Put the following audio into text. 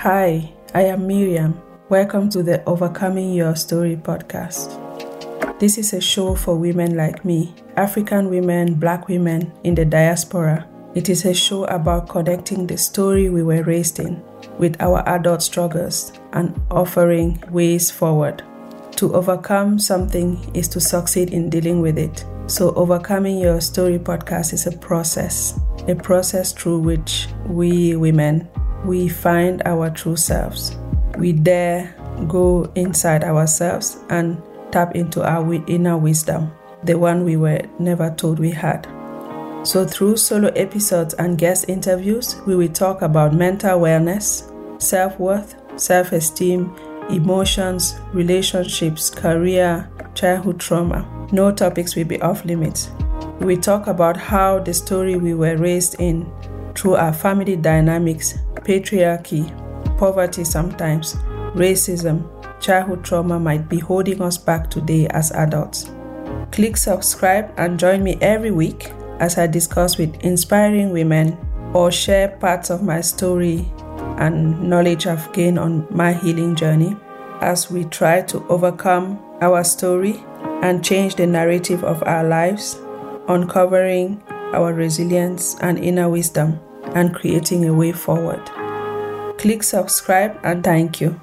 Hi, I am Miriam. Welcome to the Overcoming Your Story podcast. This is a show for women like me, African women, black women in the diaspora. It is a show about connecting the story we were raised in with our adult struggles and offering ways forward. To overcome something is to succeed in dealing with it. So, Overcoming Your Story podcast is a process, a process through which we women we find our true selves. We dare go inside ourselves and tap into our inner wisdom, the one we were never told we had. So, through solo episodes and guest interviews, we will talk about mental wellness, self worth, self esteem, emotions, relationships, career, childhood trauma. No topics will be off limits. We talk about how the story we were raised in through our family dynamics patriarchy, poverty sometimes, racism, childhood trauma might be holding us back today as adults. Click subscribe and join me every week as I discuss with inspiring women or share parts of my story and knowledge I've gained on my healing journey as we try to overcome our story and change the narrative of our lives, uncovering our resilience and inner wisdom and creating a way forward. Click subscribe and thank you.